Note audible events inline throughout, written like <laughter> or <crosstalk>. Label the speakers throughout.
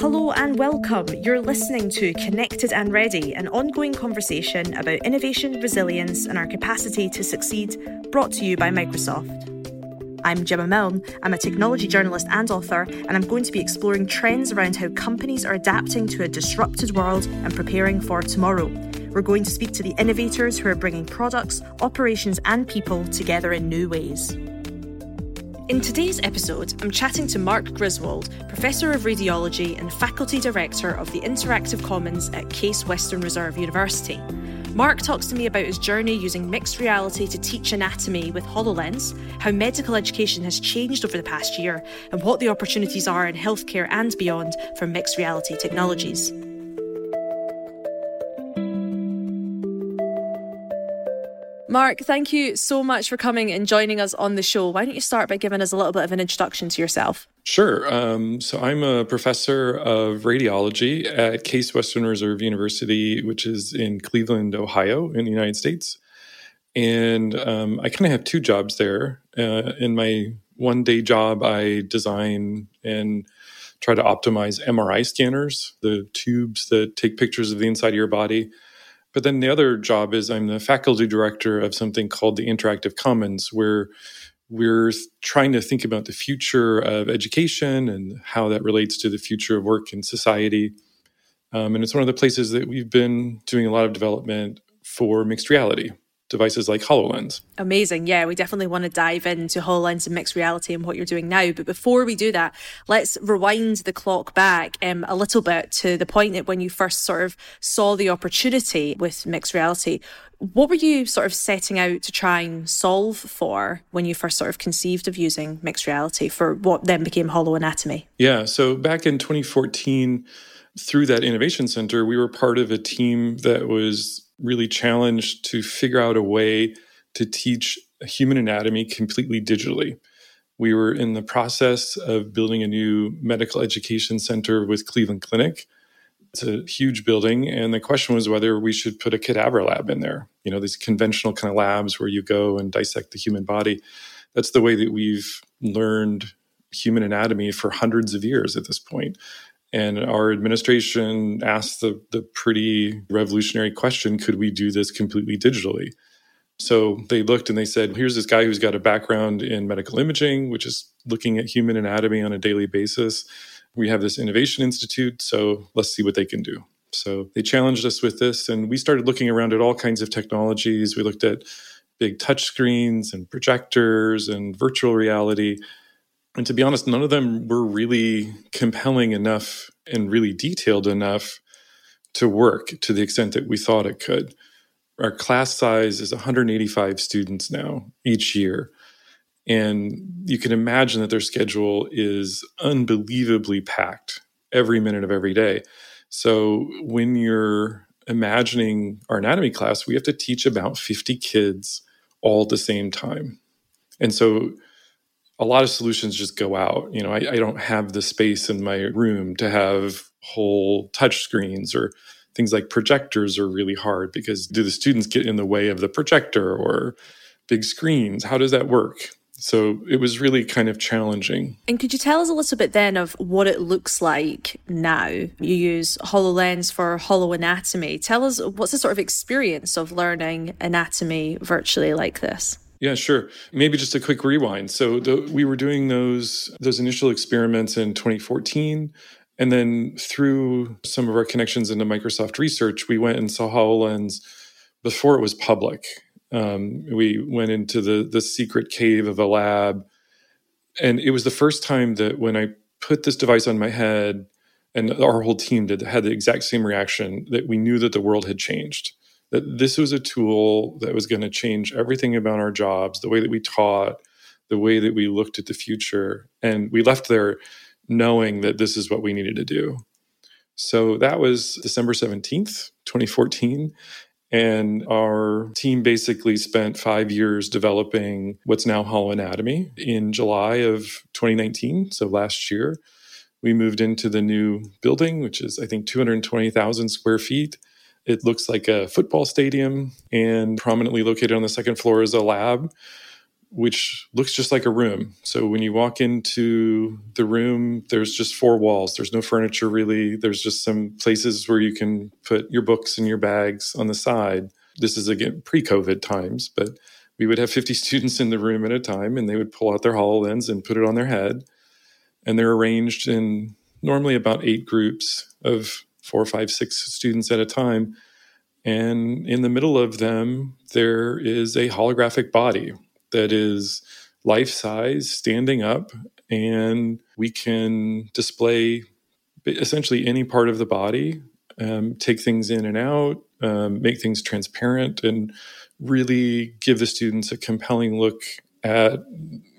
Speaker 1: Hello and welcome. You're listening to Connected and Ready, an ongoing conversation about innovation, resilience, and our capacity to succeed, brought to you by Microsoft. I'm Gemma Milne. I'm a technology journalist and author, and I'm going to be exploring trends around how companies are adapting to a disrupted world and preparing for tomorrow. We're going to speak to the innovators who are bringing products, operations, and people together in new ways. In today's episode, I'm chatting to Mark Griswold, Professor of Radiology and Faculty Director of the Interactive Commons at Case Western Reserve University. Mark talks to me about his journey using mixed reality to teach anatomy with HoloLens, how medical education has changed over the past year, and what the opportunities are in healthcare and beyond for mixed reality technologies. Mark, thank you so much for coming and joining us on the show. Why don't you start by giving us a little bit of an introduction to yourself?
Speaker 2: Sure. Um, so I'm a professor of radiology at Case Western Reserve University, which is in Cleveland, Ohio, in the United States. And um, I kind of have two jobs there. Uh, in my one day job, I design and try to optimize MRI scanners, the tubes that take pictures of the inside of your body. But then the other job is I'm the faculty director of something called the Interactive Commons, where we're trying to think about the future of education and how that relates to the future of work in society. Um, and it's one of the places that we've been doing a lot of development for mixed reality devices like HoloLens.
Speaker 1: Amazing. Yeah, we definitely want to dive into HoloLens and mixed reality and what you're doing now. But before we do that, let's rewind the clock back um, a little bit to the point that when you first sort of saw the opportunity with mixed reality. What were you sort of setting out to try and solve for when you first sort of conceived of using mixed reality for what then became HoloAnatomy?
Speaker 2: Yeah, so back in 2014, through that innovation center, we were part of a team that was really challenged to figure out a way to teach human anatomy completely digitally. We were in the process of building a new medical education center with Cleveland Clinic. It's a huge building, and the question was whether we should put a cadaver lab in there. You know, these conventional kind of labs where you go and dissect the human body. That's the way that we've learned human anatomy for hundreds of years at this point. And our administration asked the, the pretty revolutionary question could we do this completely digitally? So they looked and they said, here's this guy who's got a background in medical imaging, which is looking at human anatomy on a daily basis. We have this innovation institute, so let's see what they can do. So they challenged us with this, and we started looking around at all kinds of technologies. We looked at big touch screens and projectors and virtual reality. And to be honest, none of them were really compelling enough and really detailed enough to work to the extent that we thought it could. Our class size is 185 students now each year. And you can imagine that their schedule is unbelievably packed every minute of every day. So when you're imagining our anatomy class, we have to teach about 50 kids all at the same time. And so a lot of solutions just go out. You know, I, I, don't have the space in my room to have whole touch screens or things like projectors are really hard because do the students get in the way of the projector or big screens? How does that work? So it was really kind of challenging.
Speaker 1: And could you tell us a little bit then of what it looks like now? You use HoloLens for holoanatomy. Tell us what's the sort of experience of learning anatomy virtually like this?
Speaker 2: Yeah, sure. Maybe just a quick rewind. So the, we were doing those those initial experiments in 2014, and then through some of our connections into Microsoft Research, we went and saw HoloLens before it was public. Um, we went into the the secret cave of a lab, and it was the first time that when I put this device on my head, and our whole team did had the exact same reaction that we knew that the world had changed that this was a tool that was going to change everything about our jobs, the way that we taught, the way that we looked at the future. And we left there knowing that this is what we needed to do. So that was December 17th, 2014. And our team basically spent five years developing what's now HoloAnatomy. In July of 2019, so last year, we moved into the new building, which is, I think, 220,000 square feet. It looks like a football stadium, and prominently located on the second floor is a lab. which looks just like a room. So when you walk into the room, there's just four walls. There's no furniture really. There's just some places where you can put your books and your bags on the side. This is again pre COVID times, but we would have 50 <laughs> students in the room at a time and they would pull out their HoloLens and put it on their head. And they're arranged in normally about eight groups of four, five, six students at a time. And in the middle of them, there is a holographic body that is life size, standing up, and we can display essentially any part of the body, um, take things in and out, um, make things transparent, and really give the students a compelling look at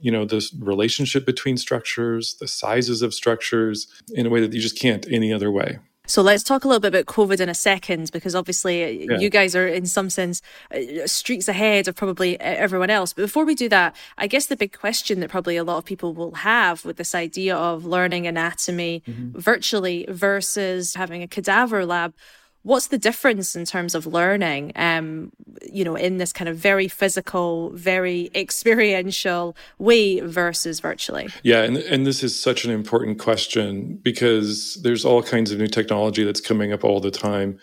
Speaker 2: you know the relationship between structures the sizes of structures in a way that you just can't any other way
Speaker 1: so let's talk a little bit about COVID in a second, because obviously yeah. you guys are, in some sense, uh, streets ahead of probably everyone else. But before we do that, I guess the big question that probably a lot of people will have with this idea of learning anatomy mm-hmm. virtually versus having a cadaver lab what's the difference in terms of learning um, you know in this kind of very physical very experiential way versus virtually?
Speaker 2: Yeah and, and this is such an important question because there's all kinds of new technology that's coming up all the time.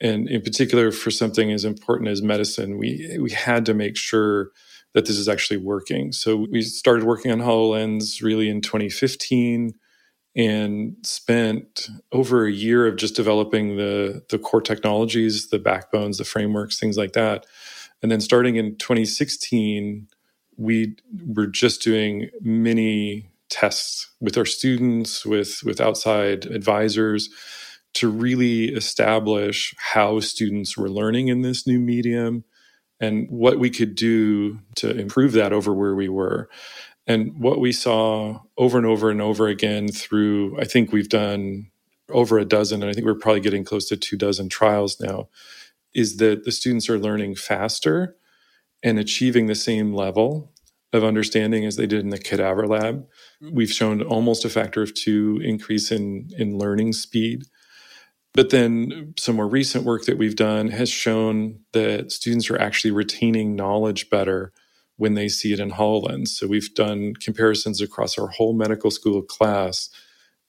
Speaker 2: And in particular for something as important as medicine we we had to make sure that this is actually working. So we started working on HoloLens really in 2015 and spent over a year of just developing the the core technologies, the backbones, the frameworks, things like that. And then starting in 2016, we were just doing many tests with our students, with with outside advisors to really establish how students were learning in this new medium and what we could do to improve that over where we were. And what we saw over and over and over again through, I think we've done over a dozen, and I think we're probably getting close to two dozen trials now, is that the students are learning faster and achieving the same level of understanding as they did in the cadaver lab. Mm-hmm. We've shown almost a factor of two increase in, in learning speed. But then some more recent work that we've done has shown that students are actually retaining knowledge better when they see it in HoloLens. So we've done comparisons across our whole medical school class,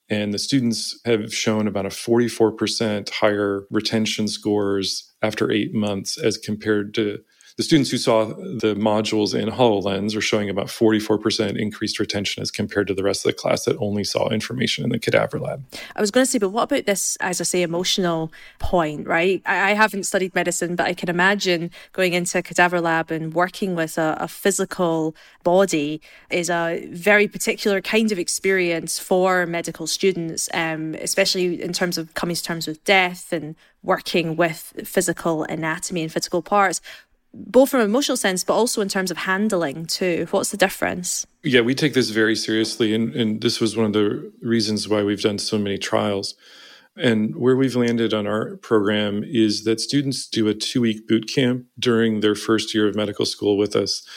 Speaker 2: and the students have shown about a 44% higher retention scores after eight months as compared to the students who saw the modules in HoloLens are showing about 44% increased retention as compared to the rest of the class that only saw information in the cadaver lab.
Speaker 1: I was going to say, but what about this, as I say, emotional point, right? I, I haven't studied medicine, but I can imagine going into a cadaver lab and working with a, a physical body is a very particular kind of experience for medical students, um, especially in terms of coming to terms with death and working with physical anatomy and physical parts both from an emotional sense, but also in terms of handling too. What's the difference?
Speaker 2: Yeah, we take this very seriously. And, and this was one of the reasons why we've done so many trials. And where we've landed on our program is that students do a two week boot camp during their first year of medical school with us.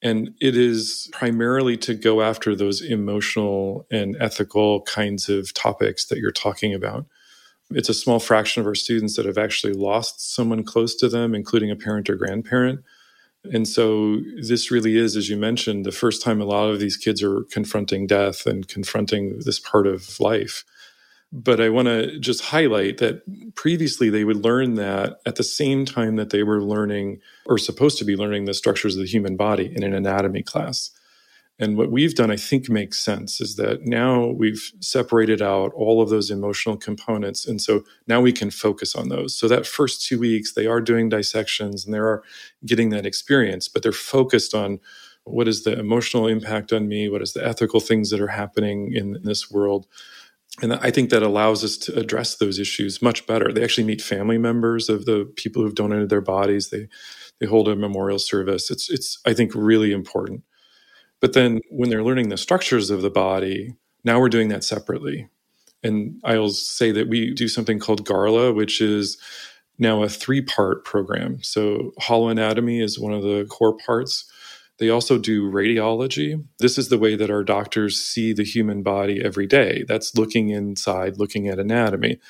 Speaker 2: And it is primarily to go after those emotional and ethical kinds of topics that you're talking about. It's a small fraction of our students that have actually lost someone close to them, including a parent or grandparent. And so this really is, as you mentioned, the first time a lot of these kids are confronting death and confronting this part of life. But I want to just highlight that previously they would learn that at the same time that they were learning or supposed to be learning the structures of the human body in an anatomy class. And what we've done, I think, makes sense is that now we've separated out all of those emotional components. And so now we can focus on those. So that first two weeks, they are doing dissections and they are getting that experience, but they're focused on what is the emotional impact on me? What is the ethical things that are happening in, this world? And I think that allows us to address those issues much better. They actually meet family members of the people who've donated their bodies. They they hold a memorial service. It's it's I think really important. But then when they're learning the structures of the body, now we're doing that separately. And I'll say that we do something called GARLA, which is now a three part program. So, HoloAnatomy is one of the core parts. They also do radiology. This is the way that our doctors see the human body every day. That's looking inside, looking at anatomy.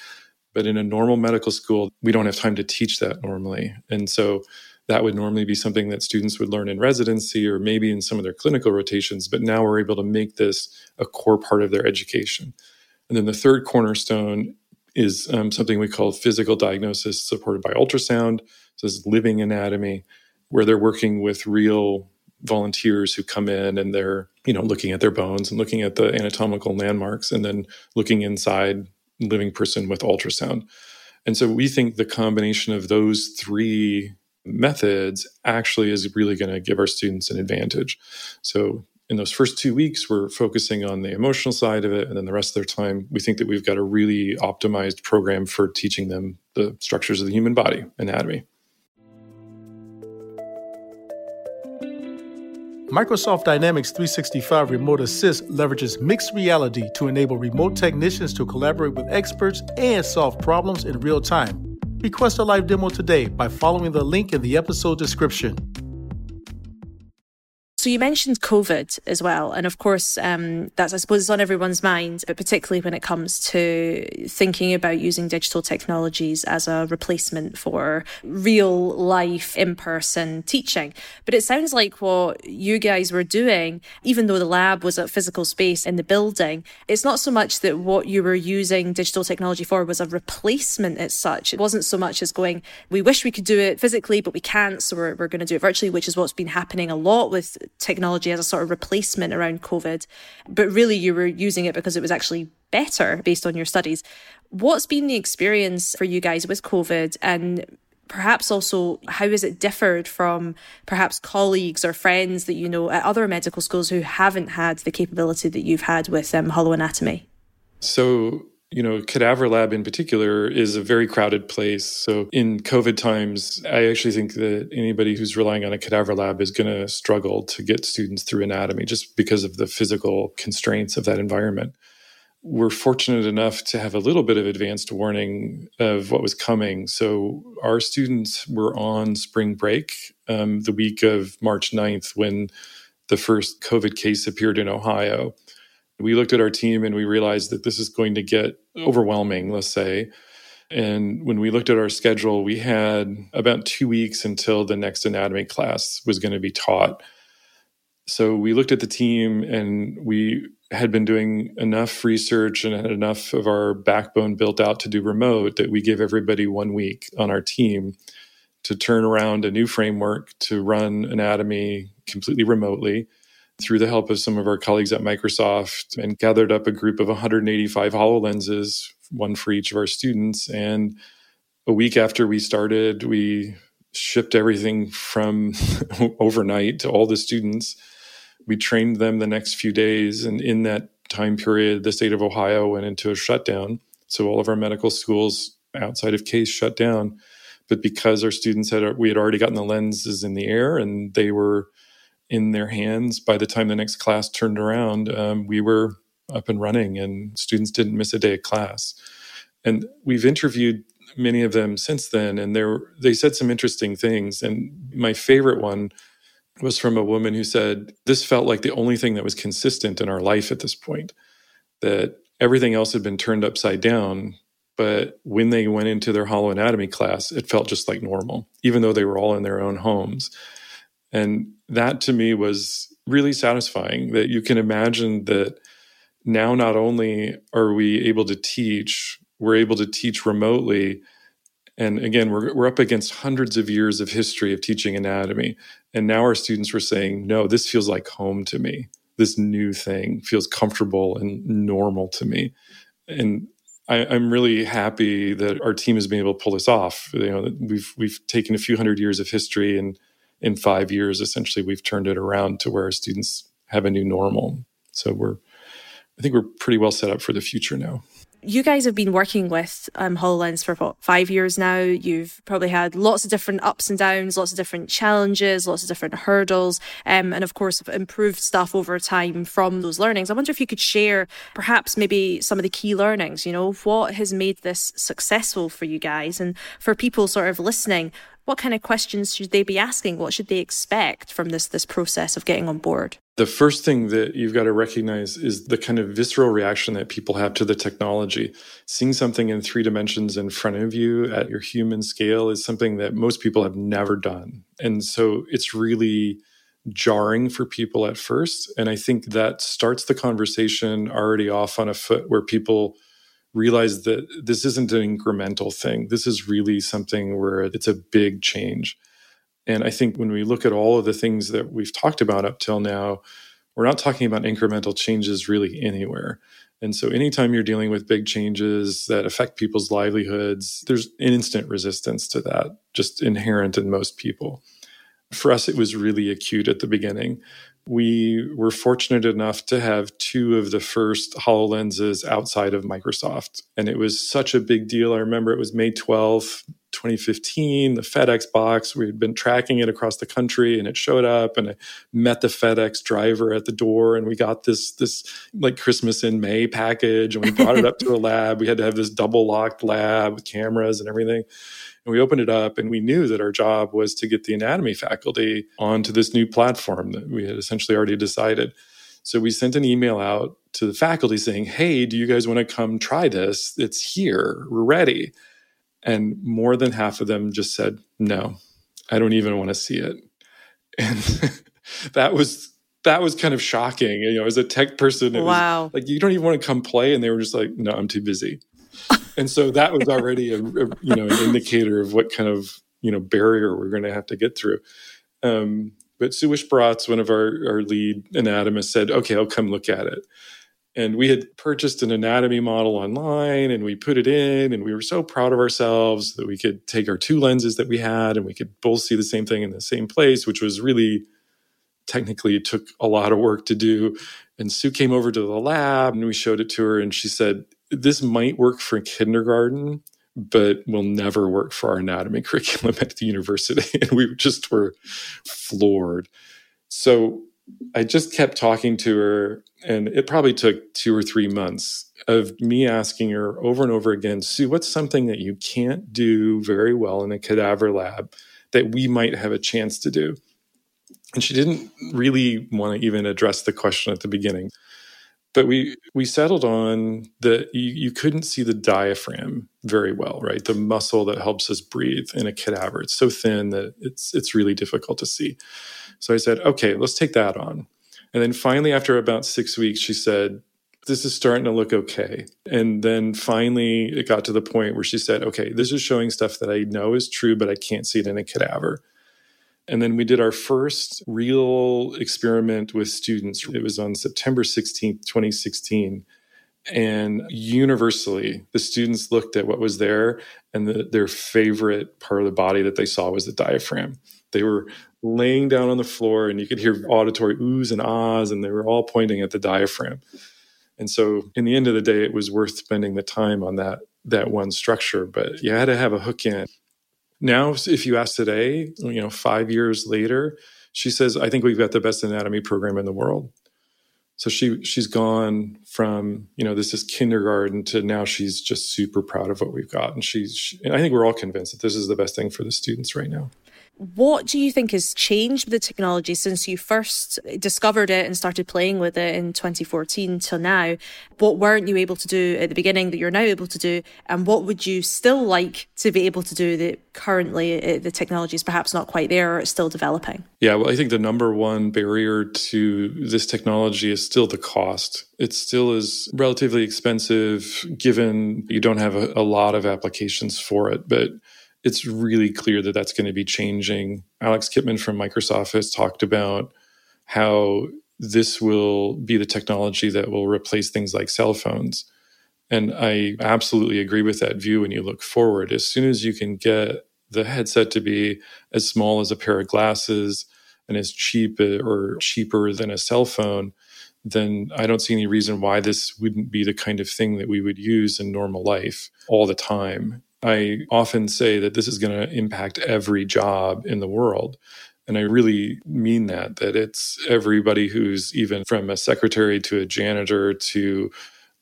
Speaker 2: But in a normal medical school, we don't have time to teach that normally. And so that would normally be something that students would learn in residency or maybe in some of their clinical rotations. But now we're able to make this a core part of their education. And then the third cornerstone is um, something we call physical diagnosis supported by ultrasound. So this is living anatomy, where they're working with real volunteers who come in and they're you know looking at their bones and looking at the anatomical landmarks and then looking inside living person with ultrasound and so we think the combination of those three methods actually is really going to give our students an advantage so in those first two weeks we're focusing on the emotional side of it and then the rest of their time we think that we've got a really optimized program for teaching them the structures of the human body anatomy
Speaker 3: Microsoft Dynamics 365 Remote Assist leverages mixed reality to enable remote technicians to collaborate with experts and solve problems in real time. Request a live demo today by following the link in the episode description.
Speaker 1: So you mentioned COVID as well, and of course, um, that's I suppose on everyone's mind, but particularly when it comes to thinking about using digital technologies as a replacement for real life in person teaching. But it sounds like what you guys were doing, even though the lab was a physical space in the building, it's not so much that what you were using digital technology for was a replacement as such. It wasn't so much as going, we wish we could do it physically, but we can't, so we're, we're going to do it virtually, which is what's been happening a lot with technology as a sort of replacement around COVID, but really you were using it because it was actually better based on your studies. What's been the experience for you guys with COVID and perhaps also how has it differed from perhaps colleagues or friends that you know at other medical schools who haven't had the capability that you've had with um, HoloAnatomy?
Speaker 2: So you know, Cadaver Lab in particular is a very crowded place. So in COVID times, I actually think that anybody who's relying on a cadaver lab is going to struggle to get students through anatomy just because of the physical constraints of that environment. We're fortunate enough to have a little bit of advanced warning of what was coming. So our students were on spring break um, the week of March 9th when the first COVID case appeared in Ohio we looked at our team and we realized that this is going to get mm. overwhelming, let's say. And when we looked at our schedule, we had about two weeks until the next anatomy class was going to be taught. So we looked at the team and we had been doing enough research and had enough of our backbone built out to do remote that we gave everybody one week on our team to turn around a new framework to run anatomy completely remotely through the help of some of our colleagues at Microsoft and gathered up a group of 185 HoloLenses, one for each of our students. And a week after we started, we shipped everything from <laughs> overnight to all the students. We trained them the next few days. And in that time period, the state of Ohio went into a shutdown. So all of our medical schools outside of case shut down. But because our students had, we had already gotten the lenses in the air and they were in their hands by the time the next class turned around um, we were up and running and students didn't miss a day of class. And we've interviewed many of them since then and they they said some interesting things. And my favorite one was from a woman who said this felt like the only thing that was consistent in our life at this point that everything else had been turned upside down but when they went into their HoloAnatomy class it felt just like normal even though they were all in their own homes and that to me was really satisfying that you can imagine that now not only are we able to teach, we're able to teach remotely. And again, we're, we're up against hundreds of years of history of teaching anatomy. And now our students were saying, no, this feels like home to me. This new thing feels comfortable and normal to me. And I, am really happy that our team has been able to pull this off. You know, we've we've taken a few hundred years of history and in five years, essentially, we've turned it around to where students have a new normal. So we're, I think we're pretty well set up for the future now.
Speaker 1: You guys have been working with um, HoloLens for what, five years now. You've probably had lots of different ups and downs, lots of different challenges, lots of different hurdles, um, and of course, improved stuff over time from those learnings. I wonder if you could share perhaps maybe some of the key learnings, you know, what has made this successful for you guys? And for people sort of listening, what kind of questions should they be asking? What should they expect from this this process of getting on board?
Speaker 2: The first thing that you've got to recognize is the kind of visceral reaction that people have to the technology. Seeing something in three dimensions in front of you at your human scale is something that most people have never done. And so it's really jarring for people at first. And I think that starts the conversation already off on a foot where people realize that this isn't an incremental thing. This is really something where it's a big change. And I think when we look at all of the things that we've talked about up till now, we're not talking about incremental changes really anywhere. And so, anytime you're dealing with big changes that affect people's livelihoods, there's an instant resistance to that, just inherent in most people. For us, it was really acute at the beginning. We were fortunate enough to have two of the first HoloLenses outside of Microsoft. And it was such a big deal. I remember it was May 12th, 2015, the FedEx box. We had been tracking it across the country and it showed up and I met the FedEx driver at the door and we got this this like Christmas in May package and we brought it up to a <laughs> lab. We had to have this double locked lab with cameras and everything. And we opened it up and we knew that our job was to get the anatomy faculty onto this new platform that we had essentially already decided. So we sent an email out to the faculty saying, Hey, do you guys want to come try this? It's here. We're ready. And more than half of them just said, no, I don't even want to see it. <laughs> And that was that was kind of shocking. You know, as a tech person, it wow. was like you don't even want to come play, and they were just like, "No, I'm too busy." And so that was already a, a, you know an indicator of what kind of you know barrier we're going to have to get through. Um, but Sue Wish-Baratz, one of our, our lead anatomists, said, "Okay, I'll come look at it." And we had purchased an anatomy model online and we put it in, and we were so proud of ourselves that we could take our two lenses that we had and we could both see the same thing in the same place, which was really technically it took a lot of work to do. And Sue came over to the lab and we showed it to her, and she said, This might work for kindergarten, but will never work for our anatomy <laughs> curriculum at the university. And <laughs> we just were floored. So I just kept talking to her, and it probably took two or three months of me asking her over and over again, Sue, what's something that you can't do very well in a cadaver lab that we might have a chance to do? And she didn't really want to even address the question at the beginning. But we we settled on that you, you couldn't see the diaphragm very well, right? The muscle that helps us breathe in a cadaver. It's so thin that it's it's really difficult to see. So I said, okay, let's take that on. And then finally, after about six weeks, she said, this is starting to look okay. And then finally, it got to the point where she said, okay, this is showing stuff that I know is true, but I can't see it in a cadaver. And then we did our first real experiment with students. It was on September 16th, 2016. And universally, the students looked at what was there, and the, their favorite part of the body that they saw was the diaphragm. They were laying down on the floor and you could hear auditory oohs and ahs, and they were all pointing at the diaphragm. And so in the end of the day, it was worth spending the time on that that one structure, but you had to have a hook in. Now, if you ask today, you know, five years later, she says, I think we've got the best anatomy program in the world. So she she's gone from you know this is kindergarten to now she's just super proud of what we've got, and she's she, and I think we're all convinced that this is the best thing for the students right now.
Speaker 1: What do you think has changed the technology since you first discovered it and started playing with it in 2014 till now? What weren't you able to do at the beginning that you're now able to do? And what would you still like to be able to do that currently uh, the technology is perhaps not quite there or it's still developing?
Speaker 2: Yeah, well, I think the number one barrier to this technology is still the cost. It still is relatively expensive given you don't have a, a lot of applications for it. But it's really clear that that's going to be changing. Alex Kipman from Microsoft has talked about how this will be the technology that will replace things like cell phones. And I absolutely agree with that view when you look forward. As soon as you can get the headset to be as small as a pair of glasses and as cheap uh, or cheaper than a cell phone, then I don't see any reason why this wouldn't be the kind of thing that we would use in normal life all the time. I often say that this is going to impact every job in the world. And I really mean that, that it's everybody who's even from a secretary to a janitor to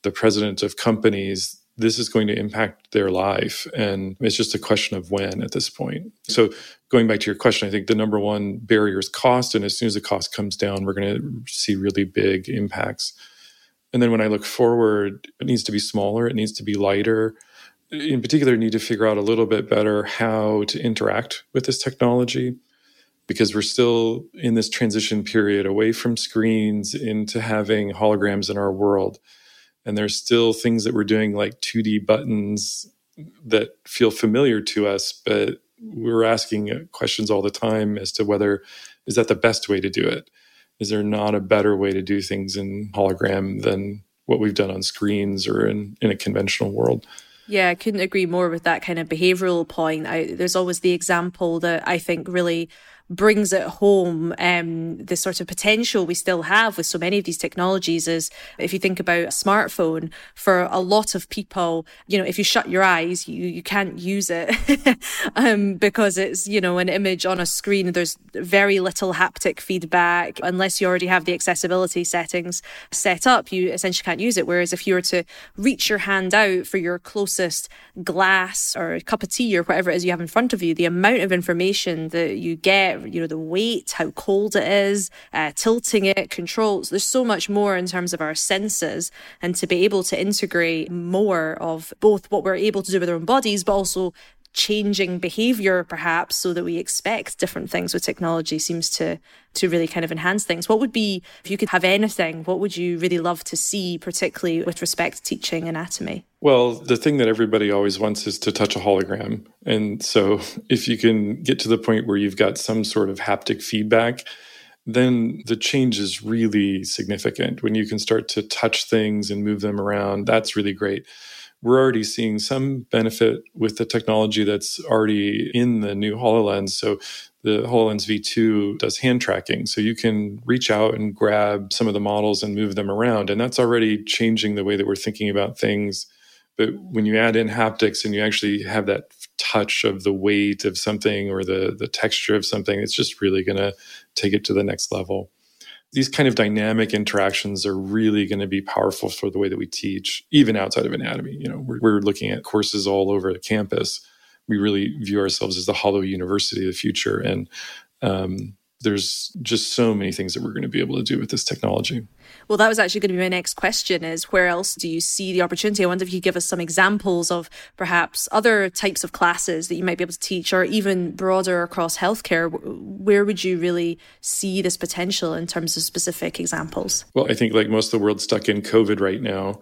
Speaker 2: the president of companies. this is going to impact their life. And it's just a question of when at this point. So, going back to your question, I think the number one barrier is cost. And as soon as the cost comes down, we're going to see really big impacts. And then when I look forward, it needs to be smaller, it needs to be lighter. In particular, need to figure out a little bit better how to interact with this technology because we're still in this transition period away from screens into having holograms in our world and there's still things that we're doing like 2D buttons that feel familiar to us, but we're asking questions all the time as to whether is that the best way to do it? Is there not a better way to do things in hologram than what we've done on screens or in, in a conventional world?
Speaker 1: Yeah, I couldn't agree more with that kind of behavioral point. I, there's always the example that I think really brings it home um, the sort of potential we still have with so many of these technologies is if you think about a smartphone for a lot of people you know if you shut your eyes you you can't use it. <laughs> Um, because it's you know an image on a screen there's very little haptic feedback. Unless you already have the accessibility settings set up you essentially can't use it. Whereas if you were to reach your hand out for your closest glass or cup of tea or whatever it is you have in front of you the amount of information that you get you know, the weight, how cold it is, uh, tilting it, controls. There's so much more in terms of our senses and to be able to integrate more of both what we're able to do with our own bodies, but also changing behavior perhaps so that we expect different things with technology seems to to really kind of enhance things. What would be if you could have anything what would you really love to see particularly with respect to teaching anatomy?
Speaker 2: Well the thing that everybody always wants is to touch a hologram. And so <laughs> if you can get to the point where you've got some sort of haptic feedback then the change is really significant. When you can start to touch things and move them around that's really great we're already seeing some benefit with the technology that's already in the new HoloLens. So the HoloLens V2 does hand tracking. So you can reach out and grab some of the models and move them around. And that's already changing the way that we're thinking about things. But when you add in haptics and you actually have that touch of the weight of something or the, the texture of something, it's just really going to take it to the next level these kind of dynamic interactions are really going to be powerful for the way that we teach, even outside of anatomy. You know, we're, we're looking at courses all over the campus. We really view ourselves as the hollow university of the future. And um, there's just so many things that we're going to be able to do with this technology.
Speaker 1: Well, that was actually going to be my next question is where else do you see the opportunity? I wonder if you could give us some examples of perhaps other types of classes that you might be able to teach or even broader across healthcare. Where would you really see this potential in terms of specific examples?
Speaker 2: Well, I think like most of the world stuck in COVID right now.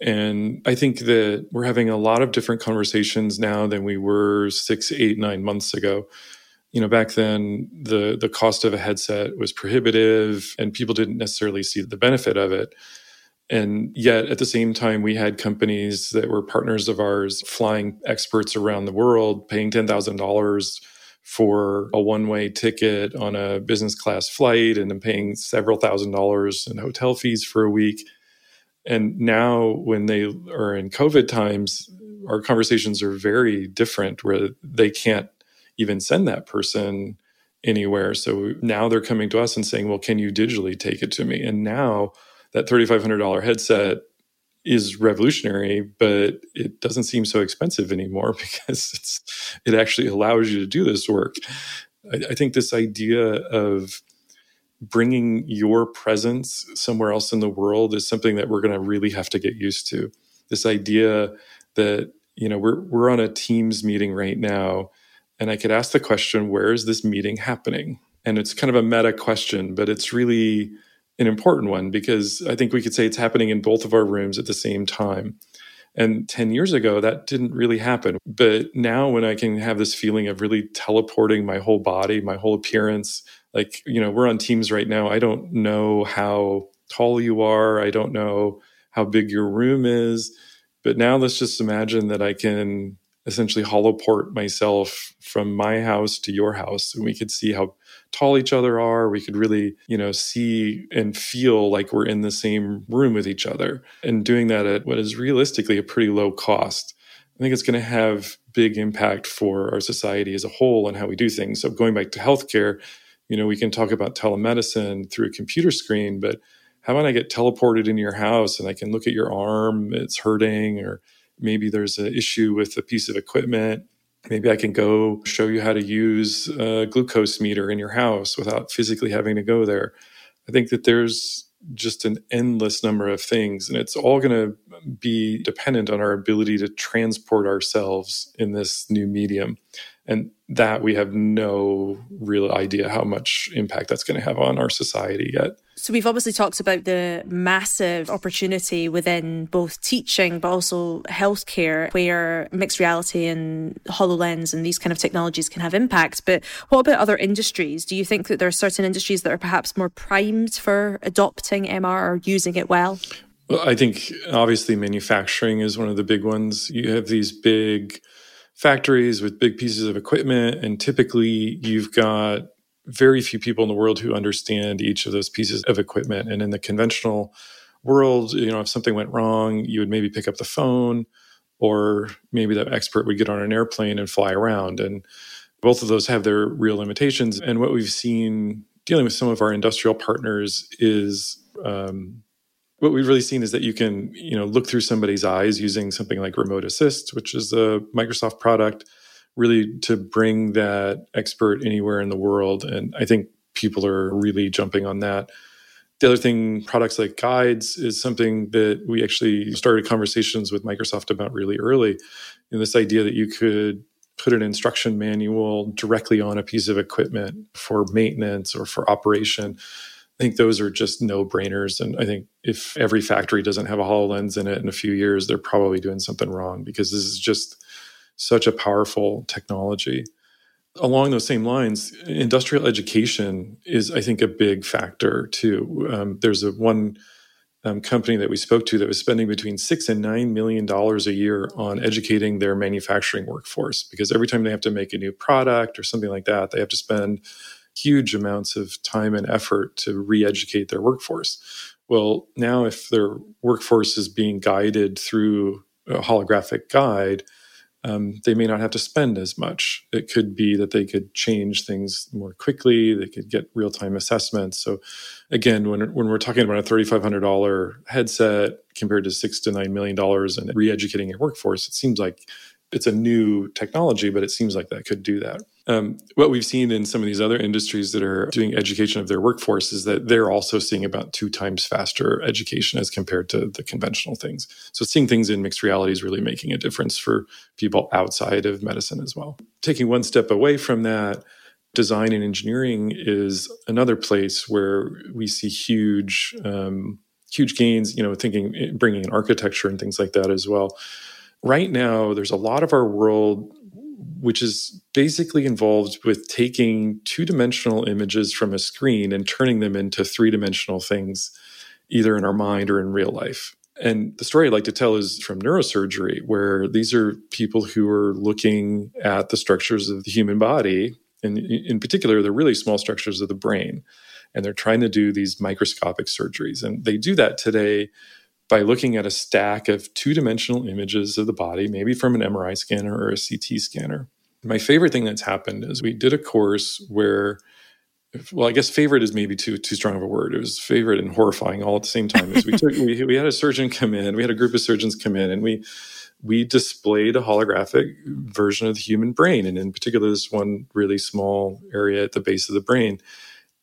Speaker 2: And I think that we're having a lot of different conversations now than we were six, eight, nine months ago you know back then the the cost of a headset was prohibitive and people didn't necessarily see the benefit of it. And yet at the same time we had companies that were partners of ours flying experts around the world paying $10,000 for a one-way ticket on a business class flight and then paying several thousand dollars in hotel fees for a week. And now when they are in covid times our conversations are very different where they can't even send that person anywhere. So now they're coming to us and saying, well, can you digitally take it to me? And now that $3,500 headset is revolutionary, but it doesn't seem so expensive anymore <laughs> because it's it actually allows you to do this work. I, I think this idea of bringing your presence somewhere else in the world is something that we're going to really have to get used to. This idea that you know we're we're on a Teams meeting right now and I could ask the question, where is this meeting happening? And it's kind of a meta question, but it's really an important one because I think we could say it's happening in both of our rooms at the same time. And 10 years ago, that didn't really happen. But now, when I can have this feeling of really teleporting my whole body, my whole appearance, like, you know, we're on Teams right now. I don't know how tall you are. I don't know how big your room is. But now let's just imagine that I can essentially holoport myself from my house to your house and we could see how tall each other are. We could really you know see and feel like we're in the same room with each other. And doing that at what is realistically a pretty low cost i think it's going to have big impact for our society as a whole and how we do things. So going back to healthcare you know we can talk about telemedicine through a computer screen but how about i get teleported into your house and i can look at your arm it's hurting or maybe there's an issue with a piece of equipment. Maybe i can go show you how to use a glucose meter in your house without physically having to go there. I think that there's just an endless number of things and it's all going to be dependent on our ability to transport ourselves in this new medium and that we have no real idea how much impact that's going to have on our society yet.
Speaker 1: So, we've obviously talked about the massive opportunity within both teaching but also healthcare, where mixed reality and HoloLens and these kind of technologies can have impact. But what about other industries? Do you think that there are certain industries that are perhaps more primed for adopting MR or using it well?
Speaker 2: Well, I think obviously manufacturing is one of the big ones. You have these big factories with big pieces of equipment. And typically, you've got very few people in the world who understand each of those pieces of equipment. And in the conventional world, you know, if something went wrong, you would maybe pick up the phone, or maybe that expert would get on an airplane and fly around. And both of those have their real limitations. And what we've seen dealing with some of our industrial partners is um, what we've really seen is that you can you know look through somebody's eyes using something like remote assist which is a microsoft product really to bring that expert anywhere in the world. And i think people are really jumping on that. The other thing products like guides is something that we actually started conversations with microsoft about really early. In this idea that you could put an instruction manual directly on a piece of equipment for maintenance or for operation I think those are just no brainers. And I think if every factory doesn't have a HoloLens in it in a few years, they're probably doing something wrong because this is just such a powerful technology. Along those same lines, industrial education is, I think, a big factor too. Um, there's a one um, company that we spoke to that was spending between six and nine million dollars a year on educating their manufacturing workforce because every time they have to make a new product or something like that, they have to spend huge amounts of time and effort to re-educate their workforce. Well, now if their workforce is being guided through a holographic guide, um, they may not have to spend as much. It could be that they could change things more quickly. They could get real time assessments. So, again, when, when we're talking about a $3,500 headset compared to six to nine million dollars and re-educating your workforce, it seems like it's a new technology, but it seems like that could do that. Um, what we've seen in some of these other industries that are doing education of their workforce is that they're also seeing about two times faster education as compared to the conventional things. So, seeing things in mixed reality is really making a difference for people outside of medicine as well. Taking one step away from that, design and engineering is another place where we see huge, um, huge gains. You know, thinking bringing in architecture and things like that as well. Right now, there's a lot of our world which is basically involved with taking two dimensional images from a screen and turning them into three dimensional things, either in our mind or in real life. And the story I'd like to tell is from neurosurgery, where these are people who are looking at the structures of the human body, and in particular, the really small structures of the brain. And they're trying to do these microscopic surgeries. And they do that today by looking at a stack of two dimensional images of the body, maybe from an MRI scanner or a CT scanner. My favorite thing that's happened is we did a course where, well, I guess favorite is maybe too too strong of a word. It was favorite and horrifying all at the same time. Is we took we, we had a surgeon come in, we had a group of surgeons come in, and we we displayed a holographic version of the human brain, and in particular, this one really small area at the base of the brain.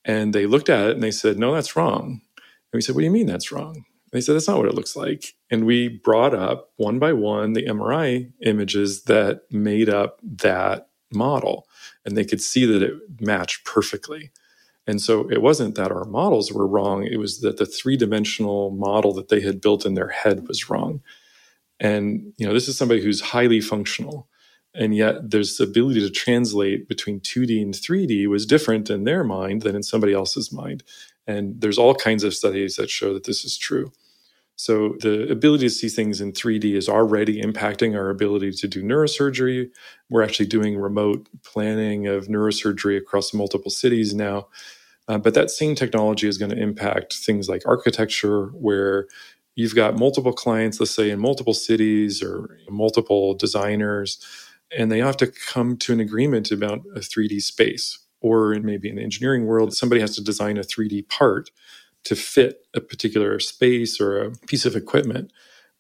Speaker 2: And they looked at it and they said, "No, that's wrong." And we said, "What do you mean that's wrong?" They said, that's not what it looks like. And we brought up one by one the MRI images that made up that model. And they could see that it matched perfectly. And so it wasn't that our models were wrong, it was that the three dimensional model that they had built in their head was wrong. And, you know, this is somebody who's highly functional. And yet there's the ability to translate between 2D and 3D was different in their mind than in somebody else's mind. And there's all kinds of studies that show that this is true. So the ability to see things in 3D is already impacting our ability to do neurosurgery. We're actually doing remote planning of neurosurgery across multiple cities now. Uh, but that same technology is going to impact things like architecture, where you've got multiple clients, let's say in multiple cities or multiple designers, and they have to come to an agreement about a 3D space. Or maybe in the engineering world, somebody has to design a 3D part to fit a particular space or a piece of equipment.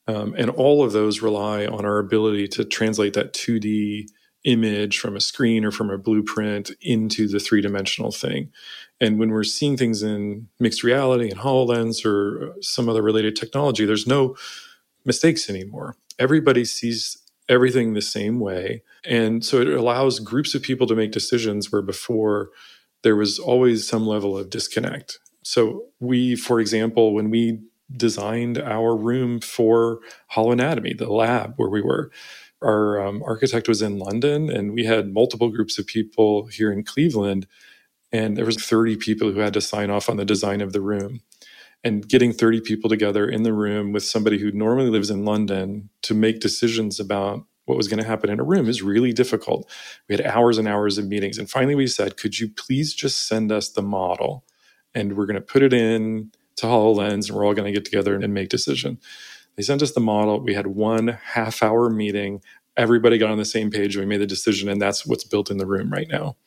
Speaker 2: Um, and all of those rely on our ability to translate that 2D image from a screen or from a blueprint into the three dimensional thing. And when we're seeing things in mixed reality and HoloLens or some other related technology, there's no mistakes anymore. Everybody sees everything the same way. And so it allows groups of people to make decisions where before there was always some level of disconnect. So we, for example, when we designed our room for holoanatomy, the lab where we were, our um, architect was in London and we had multiple groups of people here in Cleveland and there was 30 people who had to sign off on the design of the room and getting 30 people together in the room with somebody who normally lives in London to make decisions about what was going to happen in a room is really difficult. We had hours and hours of meetings. And finally, we said, could you please just send us the model? And we're going to put it in to HoloLens and we're all going to get together and make decision. They sent us the model. We had one half hour meeting. Everybody got on the same page. We made the decision, and that's what's built in the room right now.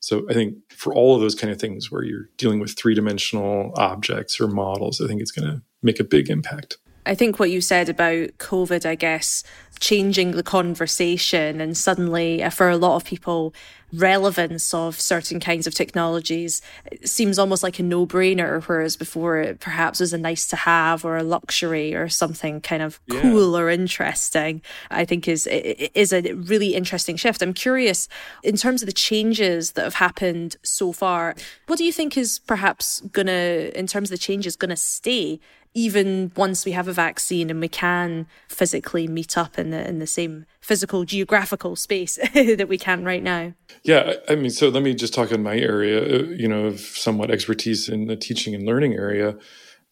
Speaker 2: So I think for all of those kind of things where you're dealing with three dimensional objects or models, I think it's going to make a big impact.
Speaker 1: I think what you said about COVID, I guess, changing the conversation and suddenly uh, for a lot of people, relevance of certain kinds of technologies seems almost like a no-brainer, whereas before it perhaps was a nice to have or a luxury or something kind of yeah. cool or interesting. I think is is a really interesting shift. I'm curious in terms of the changes that have happened so far. What do you think is perhaps gonna, in terms of the changes, gonna stay even once we have a vaccine and we can physically meet up in the in the same physical geographical space <laughs> that we can right now.
Speaker 2: Yeah i mean so let me just talk in my area uh, you know of somewhat expertise in the teaching and learning area.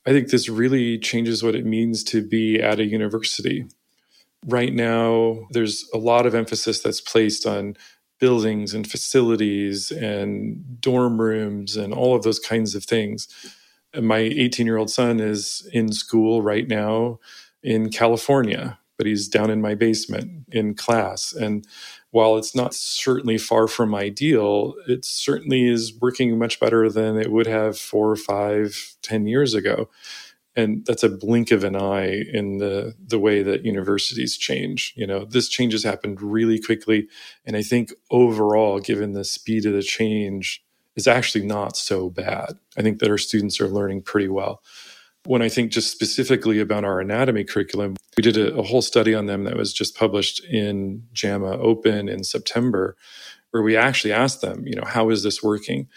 Speaker 2: I think this really changes what it means to be at a university. Right now there's a lot of emphasis that's placed on buildings and facilities and dorm rooms and all of those kinds of things my 18 year old son is in school right now in California, but he's down in my basement in class. And while it's not certainly far from ideal, it certainly is working much better than it would have four, five, ten years ago. And that's a blink of an eye in the the way that universities change. You know, this change has happened really quickly. And I think overall, given the speed of the change, is actually not so bad. I think that our students are learning pretty well. When I think just specifically about our anatomy curriculum, we did a, a whole study on them that was just published in JAMA Open in September, where we actually asked them, you know, how is this working?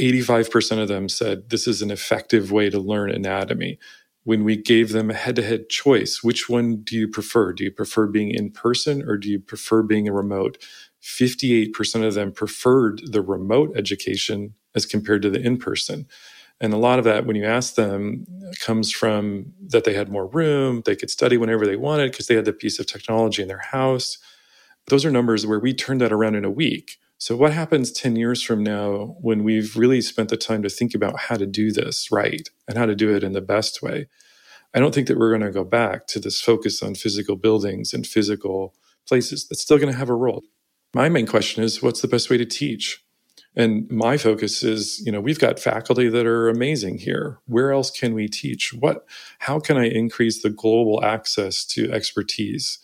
Speaker 2: 85% of them said this is an effective way to learn anatomy. When we gave them a head to head choice, which one do you prefer? Do you prefer being in person or do you prefer being remote? 58% of them preferred the remote education as compared to the in person. And a lot of that, when you ask them, comes from that they had more room, they could study whenever they wanted because they had the piece of technology in their house. Those are numbers where we turned that around in a week. So, what happens 10 years from now when we've really spent the time to think about how to do this right and how to do it in the best way? I don't think that we're going to go back to this focus on physical buildings and physical places. That's still going to have a role my main question is what's the best way to teach? And my focus is, you know, we've got faculty that are amazing here. Where else can we teach? What how can I increase the global access to expertise?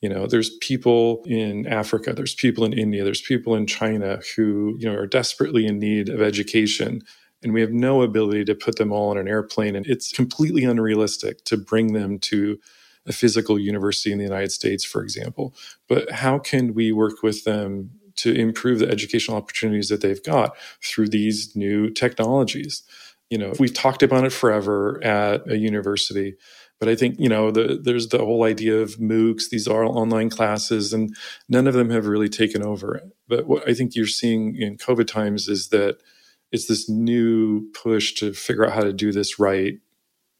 Speaker 2: You know, there's people in Africa, there's people in India, there's people in China who, you know, are desperately in need of education and we have no ability to put them all on an airplane and it's completely unrealistic to bring them to a physical university in the United States, for example. But how can we work with them to improve the educational opportunities that they've got through these new technologies? You know, we've talked about it forever at a university, but I think you know the, there's the whole idea of MOOCs. These are online classes, and none of them have really taken over. But what I think you're seeing in COVID times is that it's this new push to figure out how to do this right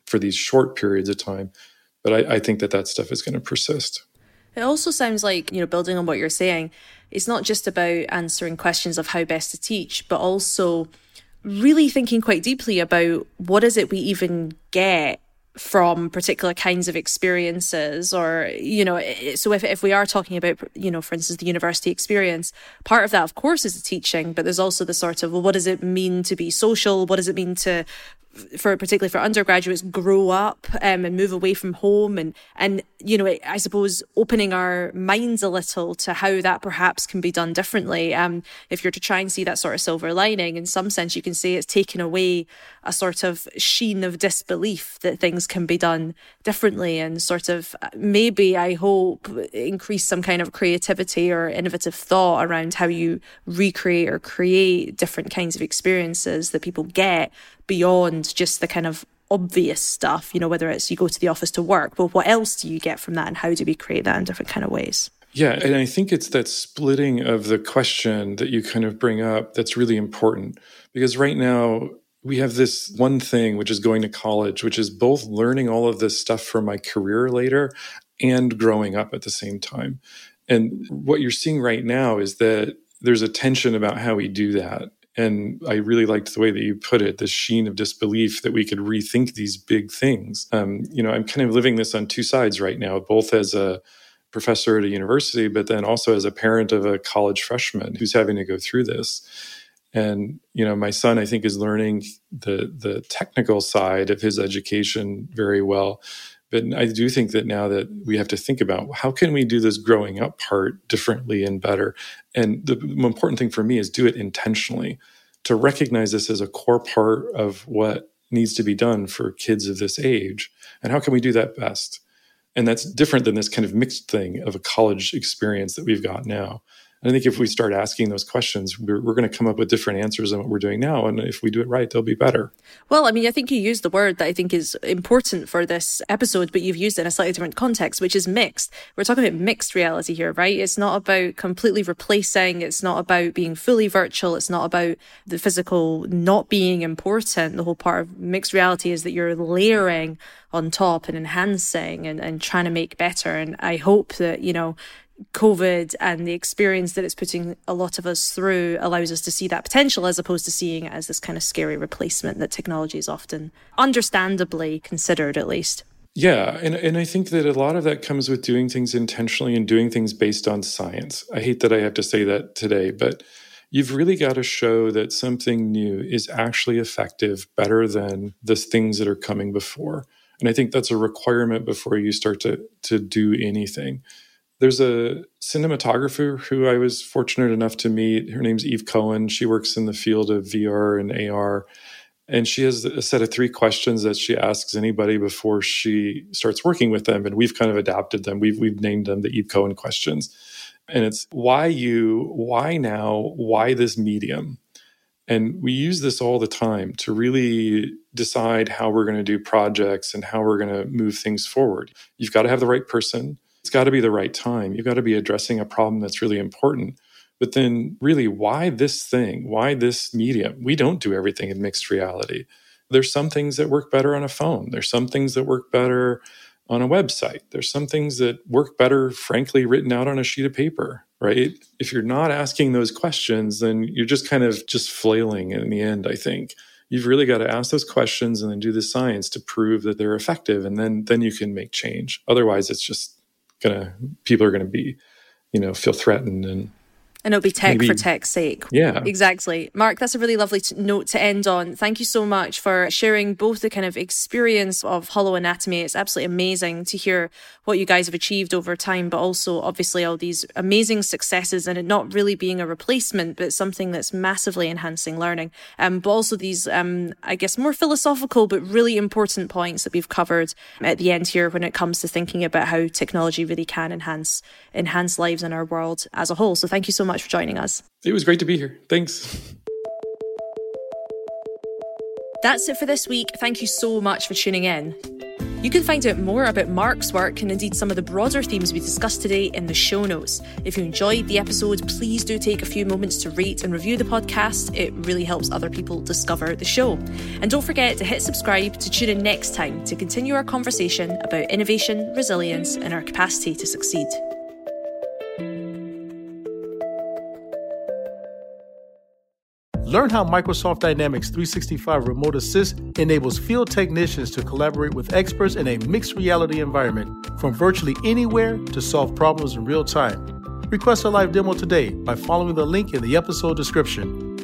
Speaker 2: for these short periods of time but I, I think that that stuff is going to persist.
Speaker 1: It also sounds like, you know, building on what you're saying, it's not just about answering questions of how best to teach, but also really thinking quite deeply about what is it we even get from particular kinds of experiences or you know so if, if we are talking about you know for instance the university experience part of that of course is the teaching but there's also the sort of well what does it mean to be social what does it mean to for particularly for undergraduates grow up um, and move away from home. And and you know I suppose opening our minds a little to how that perhaps can be done differently. Um, if you're to try and see that sort of silver lining in some sense you can say it's taken away a sort of sheen of disbelief that things can be done differently and sort of maybe I hope increase some kind of creativity or innovative thought around how you recreate or create different kinds of experiences that people get beyond just the kind of obvious stuff, you know, whether it's you go to the office to work, but what else do you get from that and how do we create that in different kind of ways?
Speaker 2: Yeah, and I think it's that splitting of the question that you kind of bring up that's really important because right now we have this one thing which is going to college, which is both learning all of this stuff for my career later and growing up at the same time. And what you're seeing right now is that there's a tension about how we do that. And I really liked the way that you put it, the sheen of disbelief that we could rethink these big things. Um, you know, I'm kind of living this on two sides right now, both as a professor at a university, but then also as a parent of a college freshman who's having to go through this. And you know, my son, I think, is learning the the technical side of his education very well. But I do think that now that we have to think about how can we do this growing up part differently and better. And the important thing for me is do it intentionally to recognize this as a core part of what needs to be done for kids of this age. And how can we do that best? And that's different than this kind of mixed thing of a college experience that we've got now. I think if we start asking those questions, we're, we're going to come up with different answers than what we're doing now. And if we do it right, they'll be better.
Speaker 1: Well, I mean, I think you used the word that I think is important for this episode, but you've used it in a slightly different context, which is mixed. We're talking about mixed reality here, right? It's not about completely replacing. It's not about being fully virtual. It's not about the physical not being important. The whole part of mixed reality is that you're layering on top and enhancing and, and trying to make better. And I hope that, you know, COVID and the experience that it's putting a lot of us through allows us to see that potential as opposed to seeing it as this kind of scary replacement that technology is often understandably considered, at least.
Speaker 2: Yeah, and, and I think that a lot of that comes with doing things intentionally and doing things based on science. I hate that I have to say that today, but you've really got to show that something new is actually effective better than the things that are coming before. And I think that's a requirement before you start to to do anything. There's a cinematographer who I was fortunate enough to meet. Her name's Eve Cohen. She works in the field of VR and AR. And she has a set of three questions that she asks anybody before she starts working with them. And we've kind of adapted them. We've, we've named them the Eve Cohen questions. And it's why you, why now, why this medium? And we use this all the time to really decide how we're going to do projects and how we're going to move things forward. You've got to have the right person it's got to be the right time. You've got to be addressing a problem that's really important. But then, really, why this thing? Why this medium? We don't do everything in mixed reality. There's some things that work better on a phone, there's some things that work better on a website, there's some things that work better, frankly, written out on a sheet of paper, right? If you're not asking those questions, then you're just kind of just flailing in the end, I think you've really got to ask those questions and then do the science to prove that they're effective and then then you can make change otherwise it's just gonna people are gonna be you know feel threatened and
Speaker 1: and it'll be tech Maybe. for tech's sake.
Speaker 2: Yeah.
Speaker 1: Exactly. Mark, that's a really lovely t- note to end on. Thank you so much for sharing both the kind of experience of HoloAnatomy. It's absolutely amazing to hear what you guys have achieved over time, but also obviously all these amazing successes and it not really being a replacement, but something that's massively enhancing learning. Um, but also these, um, I guess, more philosophical, but really important points that we've covered at the end here when it comes to thinking about how technology really can enhance, enhance lives in our world as a whole. So thank you so much for joining us.
Speaker 2: It was great to be here. Thanks.
Speaker 1: That's it for this week. Thank you so much for tuning in. You can find out more about Mark's work and indeed some of the broader themes we discussed today in the show notes. If you enjoyed the episode, please do take a few moments to rate and review the podcast. It really helps other people discover the show. And don't forget to hit subscribe to tune in next time to continue our conversation about innovation, resilience, and our capacity to succeed.
Speaker 3: Learn how Microsoft Dynamics 365 Remote Assist enables field technicians to collaborate with experts in a mixed reality environment from virtually anywhere to solve problems in real time. Request a live demo today by following the link in the episode description.